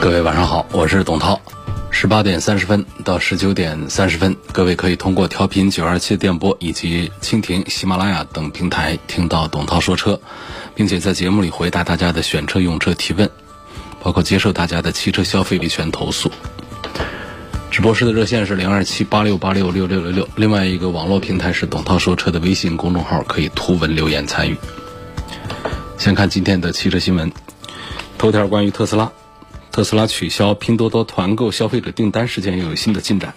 各位晚上好，我是董涛。十八点三十分到十九点三十分，各位可以通过调频九二七电波以及蜻蜓、喜马拉雅等平台听到董涛说车，并且在节目里回答大家的选车用车提问，包括接受大家的汽车消费维权投诉。直播室的热线是零二七八六八六六六六六，另外一个网络平台是董涛说车的微信公众号，可以图文留言参与。先看今天的汽车新闻，头条关于特斯拉。特斯拉取消拼多多团购消费者订单事件又有新的进展。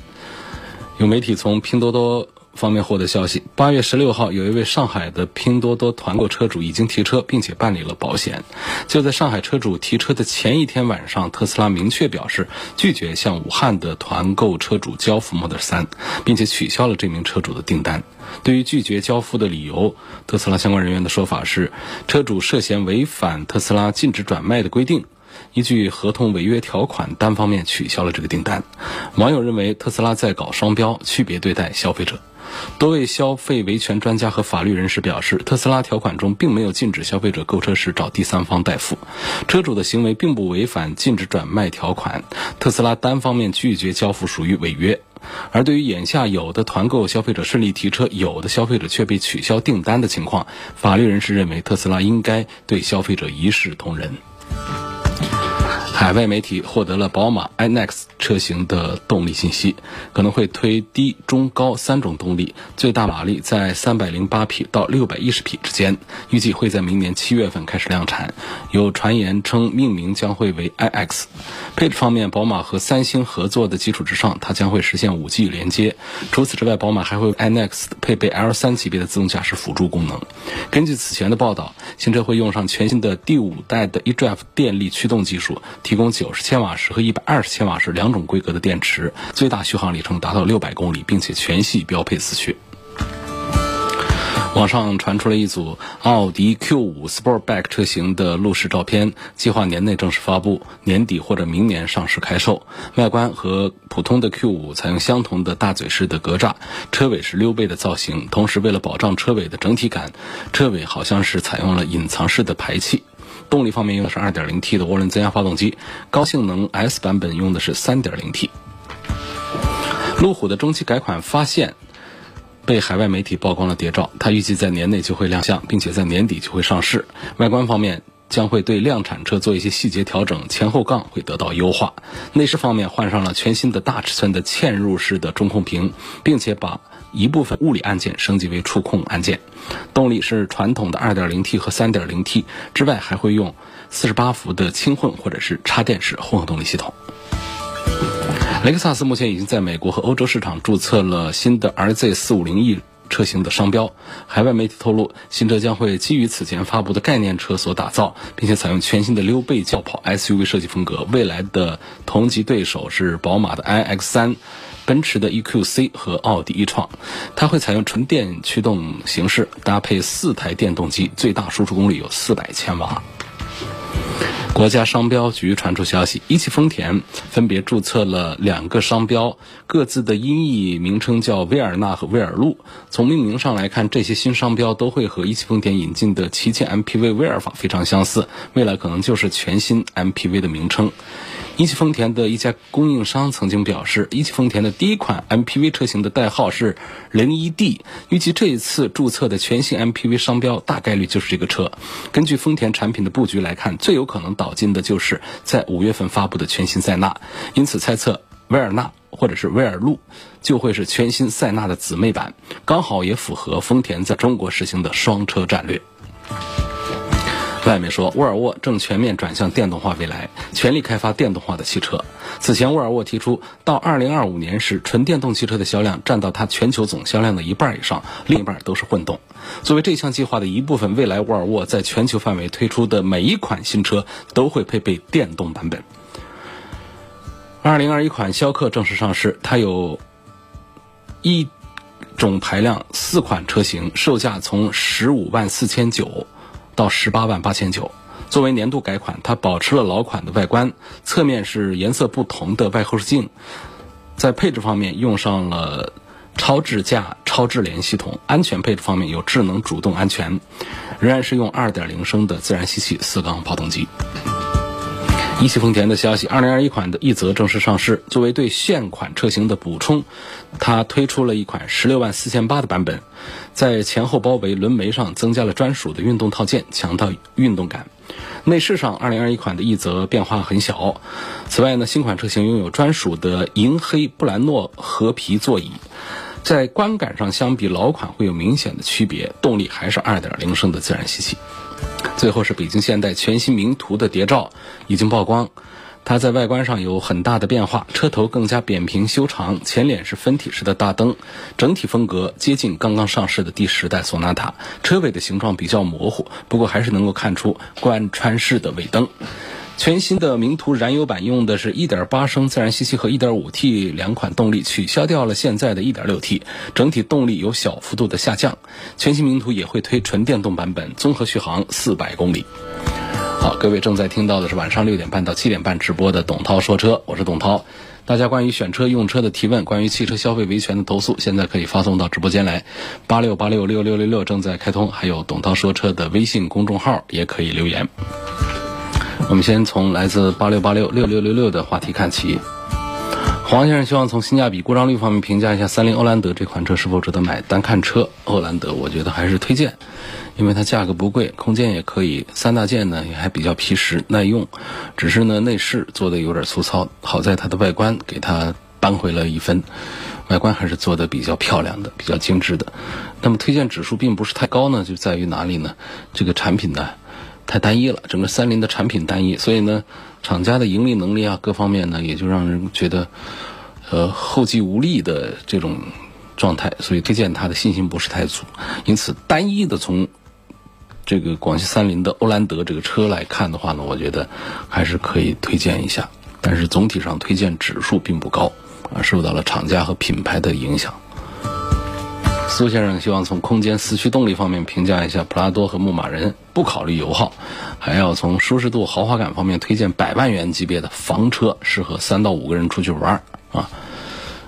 有媒体从拼多多方面获得消息，八月十六号，有一位上海的拼多多团购车主已经提车，并且办理了保险。就在上海车主提车的前一天晚上，特斯拉明确表示拒绝向武汉的团购车主交付 Model 3，并且取消了这名车主的订单。对于拒绝交付的理由，特斯拉相关人员的说法是，车主涉嫌违反特斯拉禁止转卖的规定。依据合同违约条款，单方面取消了这个订单。网友认为特斯拉在搞双标，区别对待消费者。多位消费维权专家和法律人士表示，特斯拉条款中并没有禁止消费者购车时找第三方代付，车主的行为并不违反禁止转卖条款。特斯拉单方面拒绝交付属于违约。而对于眼下有的团购消费者顺利提车，有的消费者却被取消订单的情况，法律人士认为特斯拉应该对消费者一视同仁。海外媒体获得了宝马 iNEX 车型的动力信息，可能会推低、中、高三种动力，最大马力在三百零八匹到六百一十匹之间，预计会在明年七月份开始量产。有传言称命名将会为 iX。配置方面，宝马和三星合作的基础之上，它将会实现五 G 连接。除此之外，宝马还会 iNEX 配备 L 三级别的自动驾驶辅助功能。根据此前的报道，新车会用上全新的第五代的 eDrive 电力驱动技术。提供九十千瓦时和一百二十千瓦时两种规格的电池，最大续航里程达到六百公里，并且全系标配四驱。网上传出了一组奥迪 Q5 Sportback 车型的路试照片，计划年内正式发布，年底或者明年上市开售。外观和普通的 Q5 采用相同的大嘴式的格栅，车尾是溜背的造型，同时为了保障车尾的整体感，车尾好像是采用了隐藏式的排气。动力方面用的是 2.0T 的涡轮增压发动机，高性能 S 版本用的是 3.0T。路虎的中期改款发现被海外媒体曝光了谍照，它预计在年内就会亮相，并且在年底就会上市。外观方面将会对量产车做一些细节调整，前后杠会得到优化。内饰方面换上了全新的大尺寸的嵌入式的中控屏，并且把一部分物理按键升级为触控按键，动力是传统的 2.0T 和 3.0T 之外，还会用48伏的轻混或者是插电式混合动力系统。雷克萨斯目前已经在美国和欧洲市场注册了新的 RZ450E 车型的商标。海外媒体透露，新车将会基于此前发布的概念车所打造，并且采用全新的溜背轿跑 SUV 设计风格。未来的同级对手是宝马的 iX3。奔驰的 EQC 和奥迪 e 创，它会采用纯电驱动形式，搭配四台电动机，最大输出功率有四百千瓦。国家商标局传出消息，一汽丰田分别注册了两个商标，各自的音译名称叫威尔纳和威尔路。从命名上来看，这些新商标都会和一汽丰田引进的旗舰 MPV 威尔法非常相似，未来可能就是全新 MPV 的名称。一汽丰田的一家供应商曾经表示，一汽丰田的第一款 MPV 车型的代号是零一 D，预计这一次注册的全新 MPV 商标大概率就是这个车。根据丰田产品的布局来看，最有可能导进的就是在五月份发布的全新塞纳，因此猜测威尔纳或者是威尔路就会是全新塞纳的姊妹版，刚好也符合丰田在中国实行的双车战略。外面说，沃尔沃正全面转向电动化未来，全力开发电动化的汽车。此前，沃尔沃提出，到2025年时，纯电动汽车的销量占到它全球总销量的一半以上，另一半都是混动。作为这项计划的一部分，未来沃尔沃在全球范围推出的每一款新车都会配备电动版本。二零二一款逍客正式上市，它有一种排量四款车型，售价从十五万四千九到十八万八千九。作为年度改款，它保持了老款的外观，侧面是颜色不同的外后视镜，在配置方面用上了超智驾超智联系统，安全配置方面有智能主动安全，仍然是用2.0升的自然吸气四缸发动机。一汽丰田的消息，二零二一款的奕泽正式上市。作为对现款车型的补充，它推出了一款十六万四千八的版本，在前后包围、轮眉上增加了专属的运动套件，强调运动感。内饰上，二零二一款的奕泽变化很小。此外呢，新款车型拥有专属的银黑布兰诺合皮座椅，在观感上相比老款会有明显的区别。动力还是二点零升的自然吸气。最后是北京现代全新名图的谍照已经曝光，它在外观上有很大的变化，车头更加扁平修长，前脸是分体式的大灯，整体风格接近刚刚上市的第十代索纳塔。车尾的形状比较模糊，不过还是能够看出贯穿式的尾灯。全新的名图燃油版用的是1.8升自然吸气和 1.5T 两款动力，取消掉了现在的一.点六 T，整体动力有小幅度的下降。全新名图也会推纯电动版本，综合续航400公里。好，各位正在听到的是晚上六点半到七点半直播的董涛说车，我是董涛。大家关于选车用车的提问，关于汽车消费维权的投诉，现在可以发送到直播间来，八六八六六六六六正在开通，还有董涛说车的微信公众号也可以留言。我们先从来自八六八六六六六六的话题看起。黄先生希望从性价比、故障率方面评价一下三菱欧蓝德这款车是否值得买。单看车，欧蓝德我觉得还是推荐，因为它价格不贵，空间也可以，三大件呢也还比较皮实耐用。只是呢内饰做的有点粗糙，好在它的外观给它扳回了一分，外观还是做的比较漂亮的，比较精致的。那么推荐指数并不是太高呢，就在于哪里呢？这个产品呢？太单一了，整个三菱的产品单一，所以呢，厂家的盈利能力啊，各方面呢，也就让人觉得，呃，后继无力的这种状态，所以推荐它的信心不是太足。因此，单一的从这个广西三菱的欧蓝德这个车来看的话呢，我觉得还是可以推荐一下。但是总体上推荐指数并不高啊，受到了厂家和品牌的影响。苏先生希望从空间、四驱动力方面评价一下普拉多和牧马人，不考虑油耗，还要从舒适度、豪华感方面推荐百万元级别的房车，适合三到五个人出去玩啊。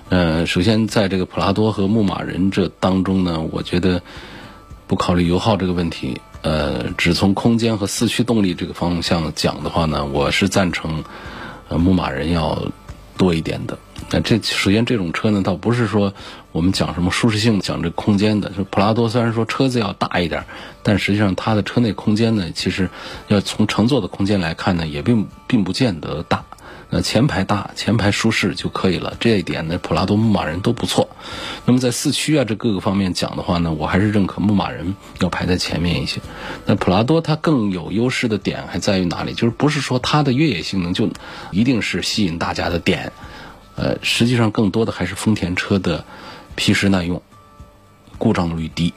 呃，首先在这个普拉多和牧马人这当中呢，我觉得不考虑油耗这个问题，呃，只从空间和四驱动力这个方向讲的话呢，我是赞成呃牧马人要多一点的。那这首先这种车呢，倒不是说我们讲什么舒适性、讲这空间的。就普拉多虽然说车子要大一点，但实际上它的车内空间呢，其实要从乘坐的空间来看呢，也并并不见得大。那前排大、前排舒适就可以了。这一点呢，普拉多、牧马人都不错。那么在四驱啊这各个方面讲的话呢，我还是认可牧马人要排在前面一些。那普拉多它更有优势的点还在于哪里？就是不是说它的越野性能就一定是吸引大家的点。呃，实际上更多的还是丰田车的皮实耐用，故障率低，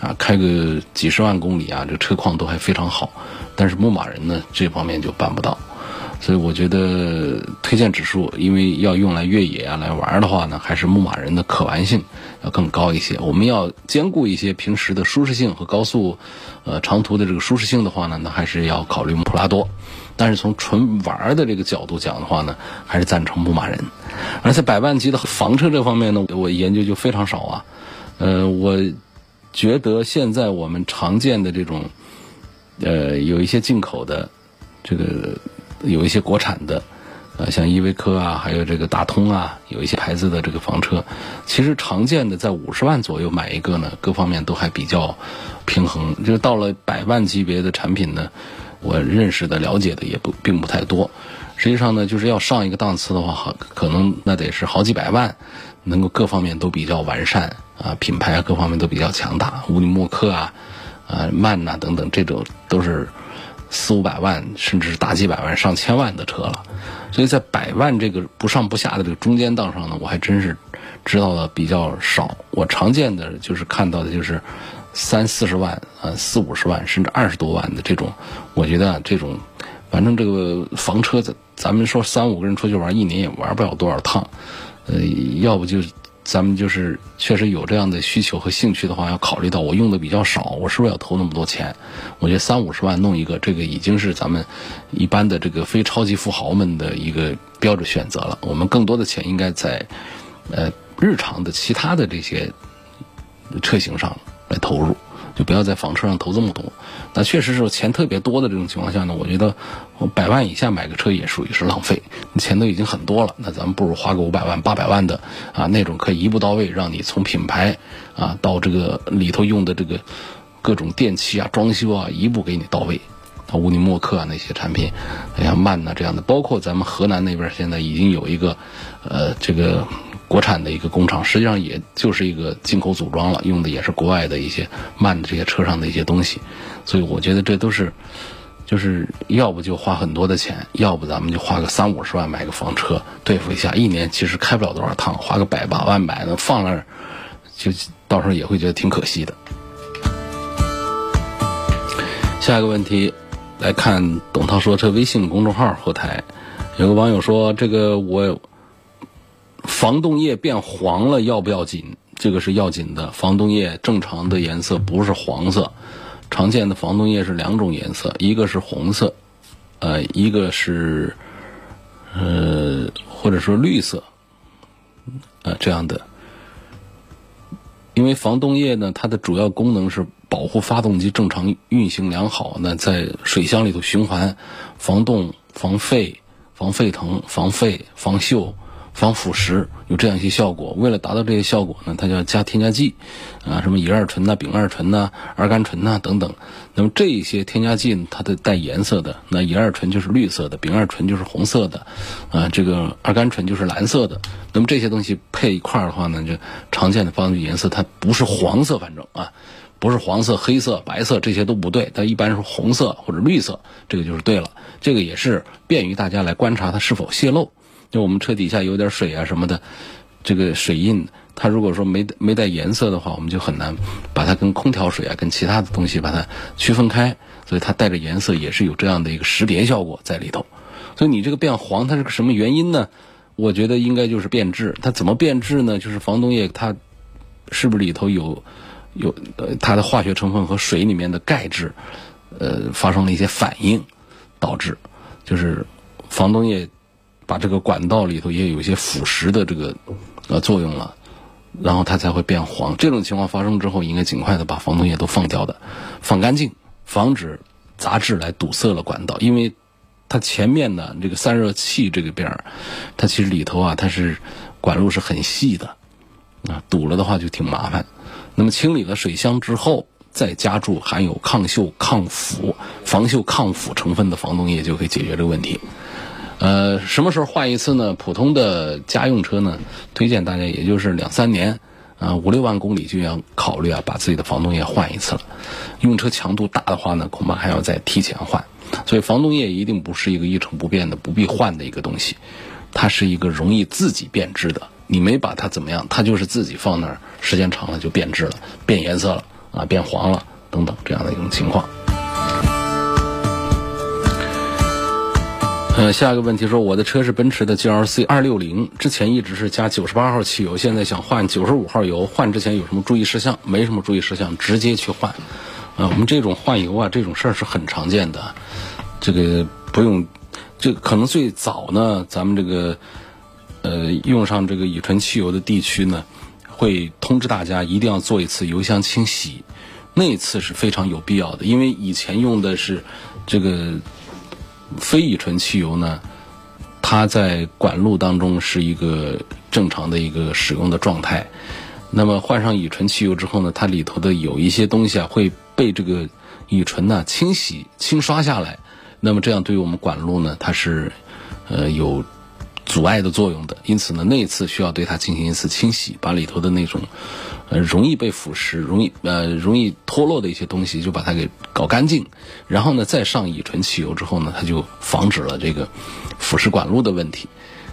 啊，开个几十万公里啊，这车况都还非常好。但是牧马人呢，这方面就办不到。所以我觉得推荐指数，因为要用来越野啊来玩的话呢，还是牧马人的可玩性要更高一些。我们要兼顾一些平时的舒适性和高速，呃，长途的这个舒适性的话呢，那还是要考虑普拉多。但是从纯玩的这个角度讲的话呢，还是赞成牧马人。而在百万级的房车这方面呢，我研究就非常少啊。呃，我觉得现在我们常见的这种，呃，有一些进口的，这个有一些国产的，呃，像依维柯啊，还有这个大通啊，有一些牌子的这个房车，其实常见的在五十万左右买一个呢，各方面都还比较平衡。就是到了百万级别的产品呢。我认识的、了解的也不并不太多。实际上呢，就是要上一个档次的话，好可能那得是好几百万，能够各方面都比较完善啊，品牌啊各方面都比较强大，乌尼莫克啊、啊曼呐等等，这种都是四五百万，甚至是大几百万、上千万的车了。所以在百万这个不上不下的这个中间档上呢，我还真是知道的比较少。我常见的就是看到的就是。三四十万啊，四五十万甚至二十多万的这种，我觉得这种反正这个房车，咱咱们说三五个人出去玩，一年也玩不了多少趟。呃，要不就咱们就是确实有这样的需求和兴趣的话，要考虑到我用的比较少，我是不是要投那么多钱？我觉得三五十万弄一个，这个已经是咱们一般的这个非超级富豪们的一个标准选择了。我们更多的钱应该在呃日常的其他的这些车型上来投入。就不要在房车上投这么多，那确实是钱特别多的这种情况下呢，我觉得百万以下买个车也属于是浪费，钱都已经很多了，那咱们不如花个五百万、八百万的啊那种可以一步到位，让你从品牌啊到这个里头用的这个各种电器啊、装修啊一步给你到位，啊乌尼莫克啊那些产品，像曼呐这样的，包括咱们河南那边现在已经有一个呃这个。国产的一个工厂，实际上也就是一个进口组装了，用的也是国外的一些慢的这些车上的一些东西，所以我觉得这都是，就是要不就花很多的钱，要不咱们就花个三五十万买个房车对付一下，一年其实开不了多少趟，花个百八万买的放那儿，就到时候也会觉得挺可惜的。下一个问题，来看董涛说车微信公众号后台，有个网友说这个我。防冻液变黄了要不要紧？这个是要紧的。防冻液正常的颜色不是黄色，常见的防冻液是两种颜色，一个是红色，呃，一个是呃或者说绿色，呃这样的。因为防冻液呢，它的主要功能是保护发动机正常运行良好，那在水箱里头循环，防冻、防沸、防沸腾、防沸、防锈。防腐蚀有这样一些效果，为了达到这些效果呢，它就要加添加剂，啊，什么乙二醇呐、丙二醇呐、二甘醇呐等等。那么这一些添加剂呢它的带颜色的，那乙二醇就是绿色的，丙二醇就是红色的，啊，这个二甘醇就是蓝色的。那么这些东西配一块儿的话呢，就常见的发动机颜色它不是黄色，反正啊，不是黄色、黑色、白色这些都不对，它一般是红色或者绿色，这个就是对了。这个也是便于大家来观察它是否泄漏。就我们车底下有点水啊什么的，这个水印，它如果说没没带颜色的话，我们就很难把它跟空调水啊、跟其他的东西把它区分开。所以它带着颜色也是有这样的一个识别效果在里头。所以你这个变黄，它是个什么原因呢？我觉得应该就是变质。它怎么变质呢？就是防冻液它是不是里头有有呃它的化学成分和水里面的钙质呃发生了一些反应，导致就是防冻液。把这个管道里头也有一些腐蚀的这个呃作用了，然后它才会变黄。这种情况发生之后，应该尽快的把防冻液都放掉的，放干净，防止杂质来堵塞了管道。因为它前面呢这个散热器这个边儿，它其实里头啊它是管路是很细的，啊堵了的话就挺麻烦。那么清理了水箱之后，再加注含有抗锈、抗腐、防锈、抗腐成分的防冻液，就可以解决这个问题。呃，什么时候换一次呢？普通的家用车呢，推荐大家也就是两三年，啊五六万公里就要考虑啊，把自己的防冻液换一次了。用车强度大的话呢，恐怕还要再提前换。所以防冻液一定不是一个一成不变的、不必换的一个东西，它是一个容易自己变质的。你没把它怎么样，它就是自己放那儿，时间长了就变质了、变颜色了啊，变黄了等等这样的一种情况。呃，下一个问题说，我的车是奔驰的 GLC 二六零，之前一直是加九十八号汽油，现在想换九十五号油，换之前有什么注意事项？没什么注意事项，直接去换。呃，我们这种换油啊，这种事儿是很常见的，这个不用，这可能最早呢，咱们这个呃用上这个乙醇汽油的地区呢，会通知大家一定要做一次油箱清洗，那次是非常有必要的，因为以前用的是这个。非乙醇汽油呢，它在管路当中是一个正常的一个使用的状态。那么换上乙醇汽油之后呢，它里头的有一些东西啊会被这个乙醇呢清洗、清刷下来。那么这样对于我们管路呢，它是呃有阻碍的作用的。因此呢，那一次需要对它进行一次清洗，把里头的那种。呃，容易被腐蚀、容易呃容易脱落的一些东西，就把它给搞干净，然后呢，再上乙醇汽油之后呢，它就防止了这个腐蚀管路的问题。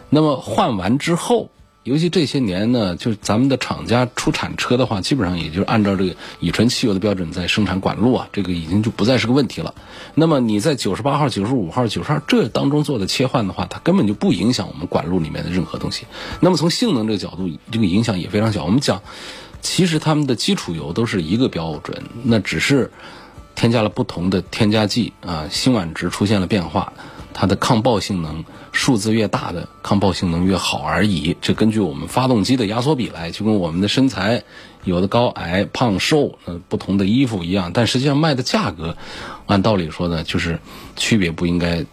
那么换完之后，尤其这些年呢，就是咱们的厂家出产车的话，基本上也就是按照这个乙醇汽油的标准在生产管路啊，这个已经就不再是个问题了。那么你在九十八号、九十五号、九十二这当中做的切换的话，它根本就不影响我们管路里面的任何东西。那么从性能这个角度，这个影响也非常小。我们讲，其实他们的基础油都是一个标准，那只是添加了不同的添加剂啊，辛烷值出现了变化。它的抗爆性能数字越大的抗爆性能越好而已，这根据我们发动机的压缩比来，就跟我们的身材有的高矮胖瘦嗯不同的衣服一样，但实际上卖的价格，按道理说呢，就是区别不应该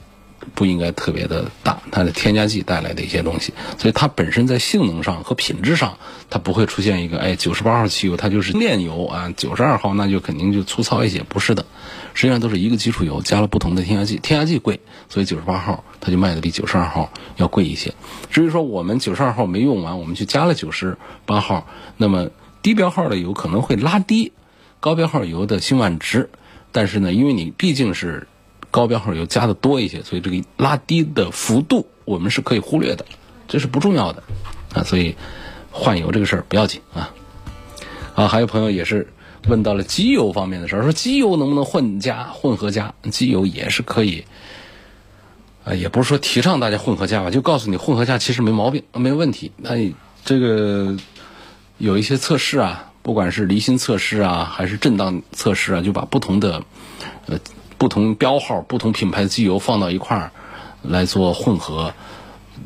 不应该特别的大，它的添加剂带来的一些东西，所以它本身在性能上和品质上，它不会出现一个哎九十八号汽油它就是炼油啊，九十二号那就肯定就粗糙一些，不是的。实际上都是一个基础油，加了不同的添加剂，添加剂贵，所以九十八号它就卖的比九十二号要贵一些。至于说我们九十二号没用完，我们去加了九十八号，那么低标号的油可能会拉低高标号油的辛烷值，但是呢，因为你毕竟是高标号油加的多一些，所以这个拉低的幅度我们是可以忽略的，这是不重要的啊。所以换油这个事儿不要紧啊。啊，还有朋友也是。问到了机油方面的事儿，说机油能不能混加、混合加？机油也是可以，啊，也不是说提倡大家混合加吧，就告诉你混合加其实没毛病，没问题。那这个有一些测试啊，不管是离心测试啊，还是震荡测试啊，就把不同的呃不同标号、不同品牌的机油放到一块儿来做混合，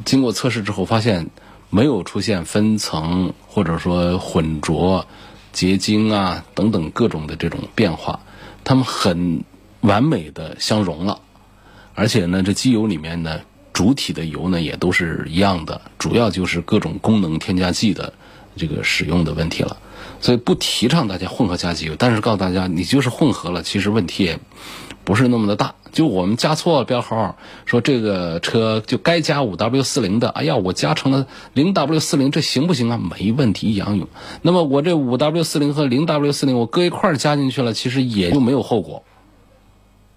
经过测试之后发现没有出现分层或者说混浊。结晶啊，等等各种的这种变化，它们很完美的相融了，而且呢，这机油里面呢，主体的油呢也都是一样的，主要就是各种功能添加剂的这个使用的问题了。所以不提倡大家混合加机油，但是告诉大家，你就是混合了，其实问题也不是那么的大。就我们加错了标号，说这个车就该加五 W 四零的，哎呀，我加成了零 W 四零，这行不行啊？没问题，一样用。那么我这五 W 四零和零 W 四零我搁一块儿加进去了，其实也就没有后果。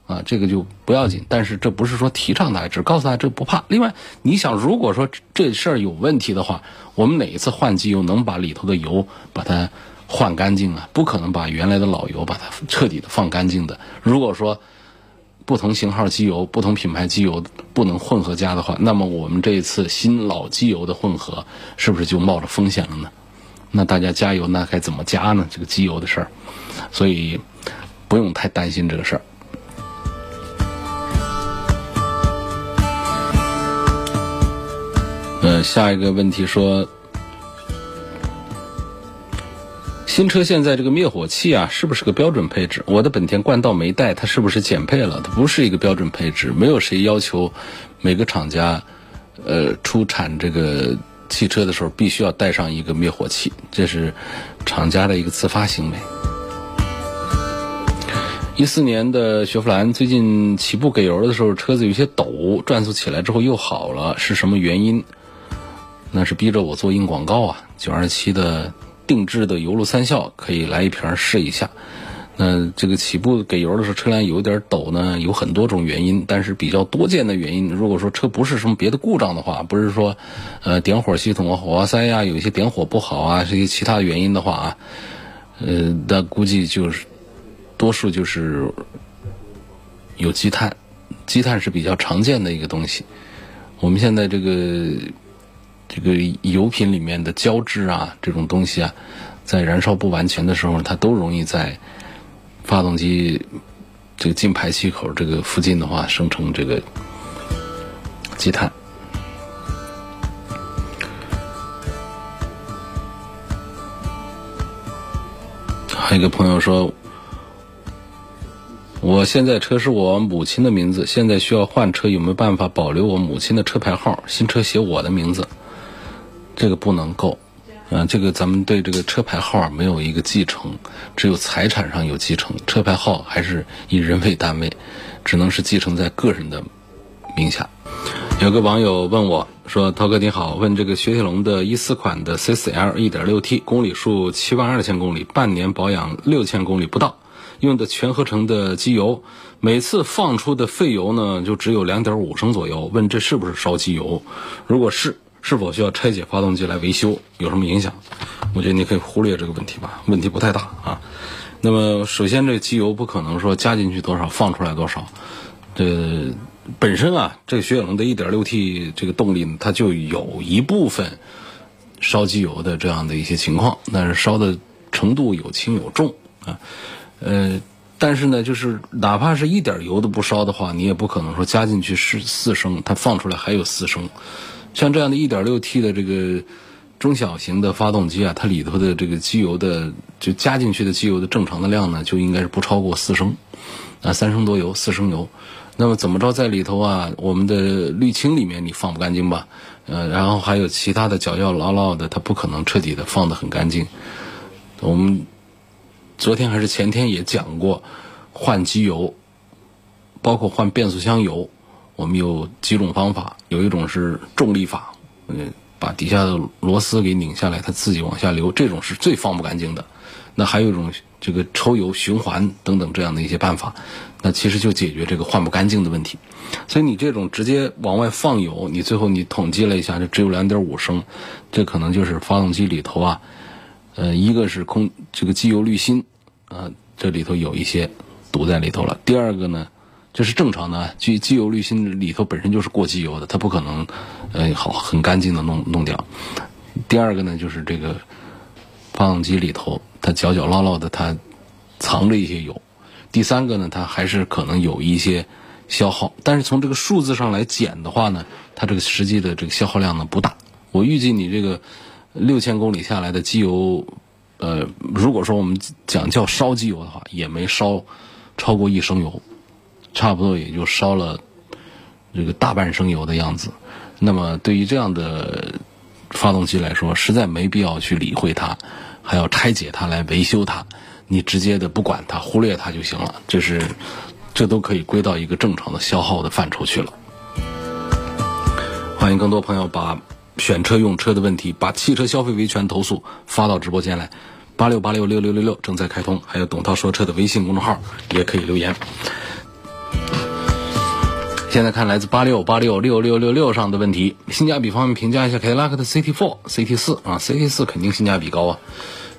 啊，这个就不要紧。但是这不是说提倡大家，只告诉大家这不怕。另外，你想，如果说这事儿有问题的话，我们哪一次换机油能把里头的油把它换干净啊？不可能把原来的老油把它彻底的放干净的。如果说不同型号机油、不同品牌机油不能混合加的话，那么我们这一次新老机油的混合是不是就冒着风险了呢？那大家加油那该怎么加呢？这个机油的事儿，所以不用太担心这个事儿。呃，下一个问题说。新车现在这个灭火器啊，是不是个标准配置？我的本田冠道没带，它是不是减配了？它不是一个标准配置，没有谁要求每个厂家，呃，出产这个汽车的时候必须要带上一个灭火器，这是厂家的一个自发行为。一四年的雪佛兰最近起步给油的时候，车子有些抖，转速起来之后又好了，是什么原因？那是逼着我做硬广告啊！九二七的。定制的油路三效可以来一瓶试一下。那这个起步给油的时候车辆有点抖呢，有很多种原因，但是比较多见的原因，如果说车不是什么别的故障的话，不是说呃点火系统啊、火花塞呀有一些点火不好啊，这些其他原因的话啊，呃，那估计就是多数就是有积碳，积碳是比较常见的一个东西。我们现在这个。这个油品里面的胶质啊，这种东西啊，在燃烧不完全的时候，它都容易在发动机这个进排气口这个附近的话，生成这个积碳。还有一个朋友说，我现在车是我母亲的名字，现在需要换车，有没有办法保留我母亲的车牌号？新车写我的名字。这个不能够，嗯，这个咱们对这个车牌号没有一个继承，只有财产上有继承，车牌号还是以人为单位，只能是继承在个人的名下。有个网友问我说：“涛哥你好，问这个雪铁龙的一四款的 C4L 1.6T，公里数七万二千公里，半年保养六千公里不到，用的全合成的机油，每次放出的废油呢就只有两点五升左右，问这是不是烧机油？如果是？”是否需要拆解发动机来维修，有什么影响？我觉得你可以忽略这个问题吧，问题不太大啊。那么首先，这机油不可能说加进去多少放出来多少，这本身啊，这个雪铁龙的 1.6T 这个动力呢它就有一部分烧机油的这样的一些情况，但是烧的程度有轻有重啊，呃。但是呢，就是哪怕是一点油都不烧的话，你也不可能说加进去是四升，它放出来还有四升。像这样的 1.6T 的这个中小型的发动机啊，它里头的这个机油的就加进去的机油的正常的量呢，就应该是不超过四升，啊，三升多油，四升油。那么怎么着在里头啊，我们的滤清里面你放不干净吧？呃，然后还有其他的脚要牢牢的，它不可能彻底的放得很干净。我们。昨天还是前天也讲过，换机油，包括换变速箱油，我们有几种方法。有一种是重力法，嗯，把底下的螺丝给拧下来，它自己往下流，这种是最放不干净的。那还有一种这个抽油循环等等这样的一些办法，那其实就解决这个换不干净的问题。所以你这种直接往外放油，你最后你统计了一下，就只有两点五升，这可能就是发动机里头啊，呃，一个是空这个机油滤芯。啊，这里头有一些堵在里头了。第二个呢，这是正常的，机机油滤芯里头本身就是过机油的，它不可能，呃，好很干净的弄弄掉。第二个呢，就是这个发动机里头它角角落落的它藏着一些油。第三个呢，它还是可能有一些消耗，但是从这个数字上来减的话呢，它这个实际的这个消耗量呢不大。我预计你这个六千公里下来的机油。呃，如果说我们讲叫烧机油的话，也没烧超过一升油，差不多也就烧了这个大半升油的样子。那么对于这样的发动机来说，实在没必要去理会它，还要拆解它来维修它。你直接的不管它，忽略它就行了。这是这都可以归到一个正常的消耗的范畴去了。欢迎更多朋友把选车用车的问题，把汽车消费维权投诉发到直播间来。八六八六六六六六正在开通，还有董涛说车的微信公众号也可以留言。现在看来自八六八六六六六六上的问题，性价比方面评价一下凯迪拉克的 CT4、CT4 啊，CT4 肯定性价比高啊。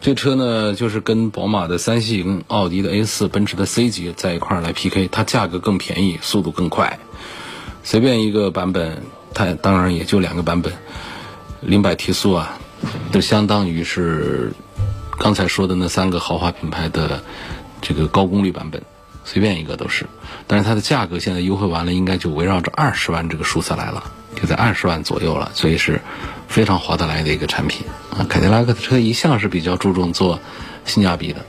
这车呢，就是跟宝马的三系、跟奥迪的 A4、奔驰的 C 级在一块儿来 PK，它价格更便宜，速度更快。随便一个版本，它当然也就两个版本，零百提速啊，都相当于是。刚才说的那三个豪华品牌的这个高功率版本，随便一个都是，但是它的价格现在优惠完了，应该就围绕着二十万这个数字来了，就在二十万左右了，所以是非常划得来的一个产品啊。凯迪拉克的车一向是比较注重做性价比的。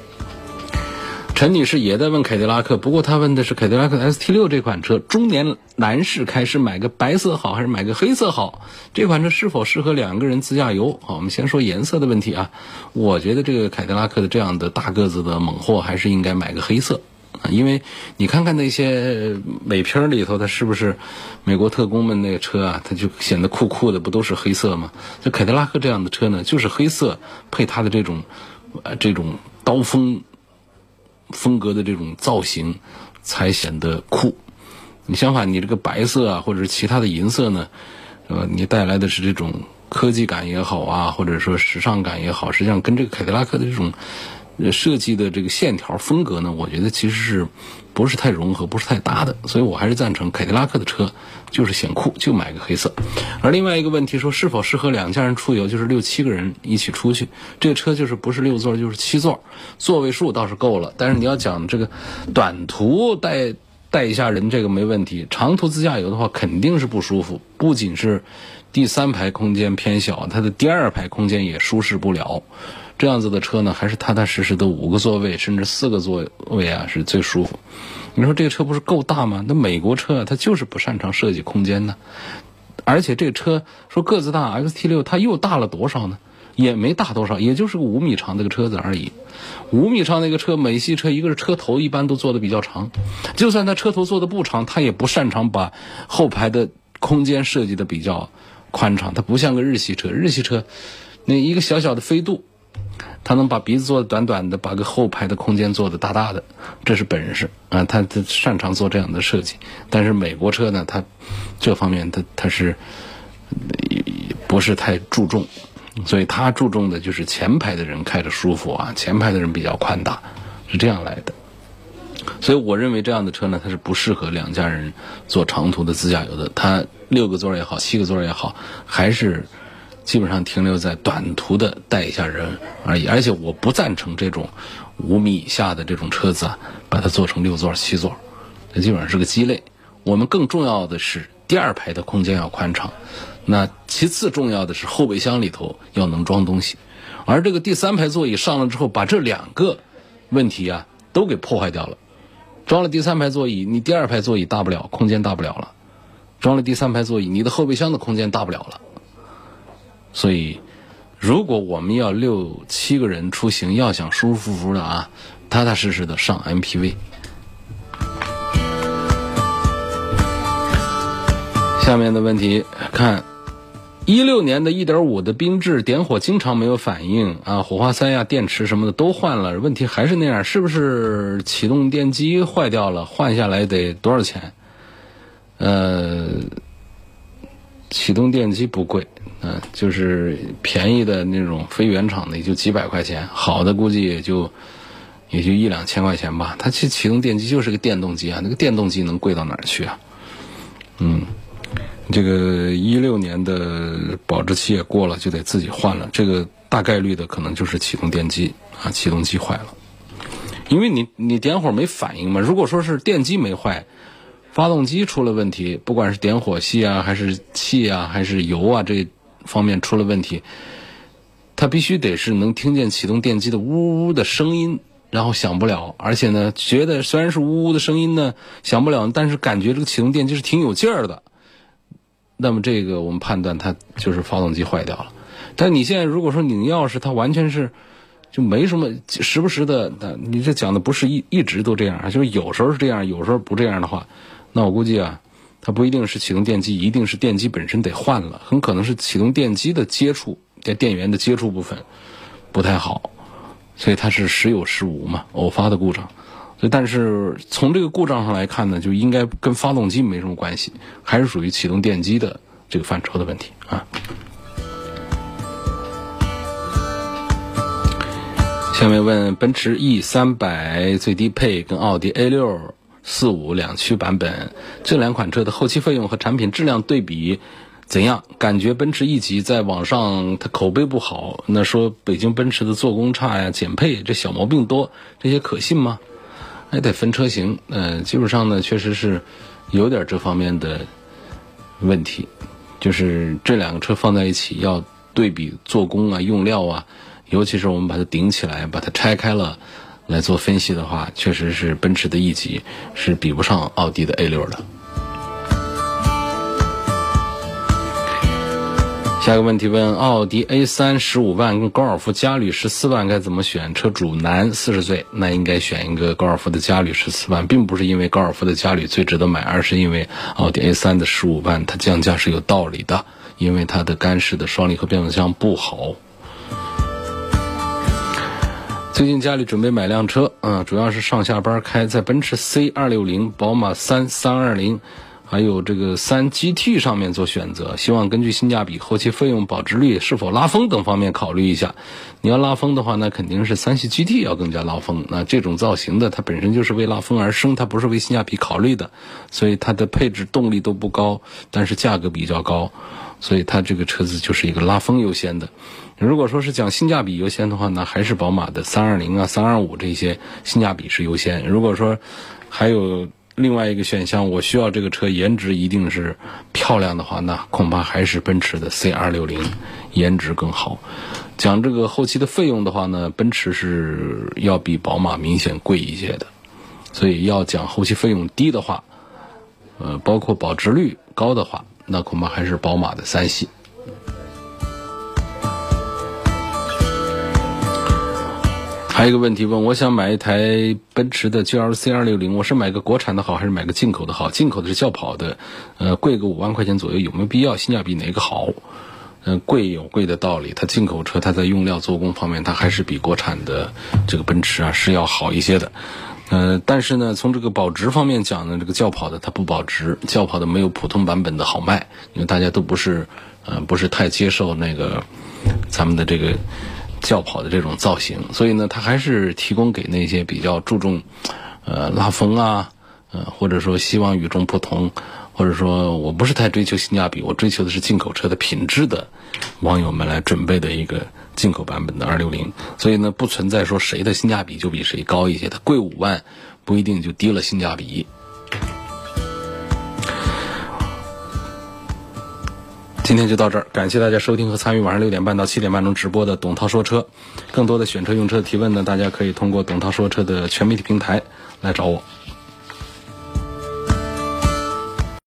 陈女士也在问凯迪拉克，不过她问的是凯迪拉克 ST 六这款车，中年男士开是买个白色好还是买个黑色好？这款车是否适合两个人自驾游？好，我们先说颜色的问题啊。我觉得这个凯迪拉克的这样的大个子的猛货还是应该买个黑色啊，因为你看看那些美片里头，它是不是美国特工们那个车啊，它就显得酷酷的，不都是黑色吗？就凯迪拉克这样的车呢，就是黑色配它的这种呃这种刀锋。风格的这种造型才显得酷。你相反，你这个白色啊，或者是其他的银色呢，呃，你带来的是这种科技感也好啊，或者说时尚感也好，实际上跟这个凯迪拉克的这种设计的这个线条风格呢，我觉得其实是。不是太融合，不是太搭的，所以我还是赞成凯迪拉克的车，就是显酷，就买个黑色。而另外一个问题说，是否适合两家人出游，就是六七个人一起出去，这个车就是不是六座就是七座，座位数倒是够了。但是你要讲这个短途带带一下人，这个没问题；长途自驾游的话，肯定是不舒服。不仅是第三排空间偏小，它的第二排空间也舒适不了。这样子的车呢，还是踏踏实实的五个座位，甚至四个座位啊，是最舒服。你说这个车不是够大吗？那美国车啊，它就是不擅长设计空间呢。而且这个车说个子大，XT 六它又大了多少呢？也没大多少，也就是个五米长的个车子而已。五米长的一个车，美系车一个是车头一般都做的比较长，就算它车头做的不长，它也不擅长把后排的空间设计的比较宽敞。它不像个日系车，日系车那一个小小的飞度。他能把鼻子做的短短的，把个后排的空间做的大大的，这是本事啊！他他擅长做这样的设计。但是美国车呢，它这方面它它是不是太注重，所以他注重的就是前排的人开着舒服啊，前排的人比较宽大，是这样来的。所以我认为这样的车呢，它是不适合两家人做长途的自驾游的。它六个座也好，七个座也好，还是基本上停留在短途的带一下人而已。而且我不赞成这种五米以下的这种车子啊，把它做成六座、七座，它基本上是个鸡肋。我们更重要的是第二排的空间要宽敞，那其次重要的是后备箱里头要能装东西。而这个第三排座椅上了之后，把这两个问题啊都给破坏掉了。装了第三排座椅，你第二排座椅大不了，空间大不了了；装了第三排座椅，你的后备箱的空间大不了了。所以，如果我们要六七个人出行，要想舒舒服服的啊，踏踏实实的上 MPV。下面的问题看。一六年的一点五的缤智点火经常没有反应啊，火花塞呀、电池什么的都换了，问题还是那样，是不是启动电机坏掉了？换下来得多少钱？呃，启动电机不贵，嗯，就是便宜的那种非原厂的也就几百块钱，好的估计也就也就一两千块钱吧。它其启动电机就是个电动机啊，那个电动机能贵到哪儿去啊？嗯。这个一六年的保质期也过了，就得自己换了。这个大概率的可能就是启动电机啊，启动机坏了。因为你你点火没反应嘛。如果说是电机没坏，发动机出了问题，不管是点火系啊，还是气啊，还是油啊这方面出了问题，它必须得是能听见启动电机的呜呜的声音，然后响不了。而且呢，觉得虽然是呜呜的声音呢响不了，但是感觉这个启动电机是挺有劲儿的。那么这个我们判断它就是发动机坏掉了，但你现在如果说拧钥匙，它完全是就没什么，时不时的，你这讲的不是一一直都这样，就是有时候是这样，有时候不这样的话，那我估计啊，它不一定是启动电机，一定是电机本身得换了，很可能是启动电机的接触电电源的接触部分不太好，所以它是时有时无嘛，偶发的故障。所以但是从这个故障上来看呢，就应该跟发动机没什么关系，还是属于启动电机的这个范畴的问题啊。下面问奔驰 E 三百最低配跟奥迪 A 六四五两驱版本这两款车的后期费用和产品质量对比怎样？感觉奔驰 E 级在网上它口碑不好，那说北京奔驰的做工差呀、减配这小毛病多，这些可信吗？还得分车型，嗯，基本上呢，确实是有点这方面的问题，就是这两个车放在一起要对比做工啊、用料啊，尤其是我们把它顶起来、把它拆开了来做分析的话，确实是奔驰的 E 级是比不上奥迪的 A 六的。下一个问题问：奥迪 A 三十五万跟高尔夫嘉旅十四万该怎么选？车主男，四十岁，那应该选一个高尔夫的嘉旅十四万，并不是因为高尔夫的嘉旅最值得买，而是因为奥迪 A 三的十五万它降价是有道理的，因为它的干式的双离合变速箱不好。最近家里准备买辆车，嗯，主要是上下班开，在奔驰 C 二六零、宝马三三二零。还有这个三 GT 上面做选择，希望根据性价比、后期费用、保值率、是否拉风等方面考虑一下。你要拉风的话，那肯定是三系 GT 要更加拉风。那这种造型的，它本身就是为拉风而生，它不是为性价比考虑的，所以它的配置、动力都不高，但是价格比较高，所以它这个车子就是一个拉风优先的。如果说是讲性价比优先的话，那还是宝马的三二零啊、三二五这些性价比是优先。如果说还有。另外一个选项，我需要这个车颜值一定是漂亮的话，那恐怕还是奔驰的 C 二六零颜值更好。讲这个后期的费用的话呢，奔驰是要比宝马明显贵一些的，所以要讲后期费用低的话，呃，包括保值率高的话，那恐怕还是宝马的三系。还有一个问题问，我想买一台奔驰的 GLC 二六零，我是买个国产的好，还是买个进口的好？进口的是轿跑的，呃，贵个五万块钱左右，有没有必要？性价比哪个好？嗯，贵有贵的道理，它进口车它在用料做工方面，它还是比国产的这个奔驰啊是要好一些的。呃，但是呢，从这个保值方面讲呢，这个轿跑的它不保值，轿跑的没有普通版本的好卖，因为大家都不是呃不是太接受那个咱们的这个轿跑的这种造型，所以呢，它还是提供给那些比较注重呃拉风啊，呃或者说希望与众不同。或者说我不是太追求性价比，我追求的是进口车的品质的网友们来准备的一个进口版本的二六零，所以呢不存在说谁的性价比就比谁高一些，它贵五万不一定就低了性价比。今天就到这儿，感谢大家收听和参与晚上六点半到七点半钟直播的董涛说车，更多的选车用车提问呢，大家可以通过董涛说车的全媒体平台来找我。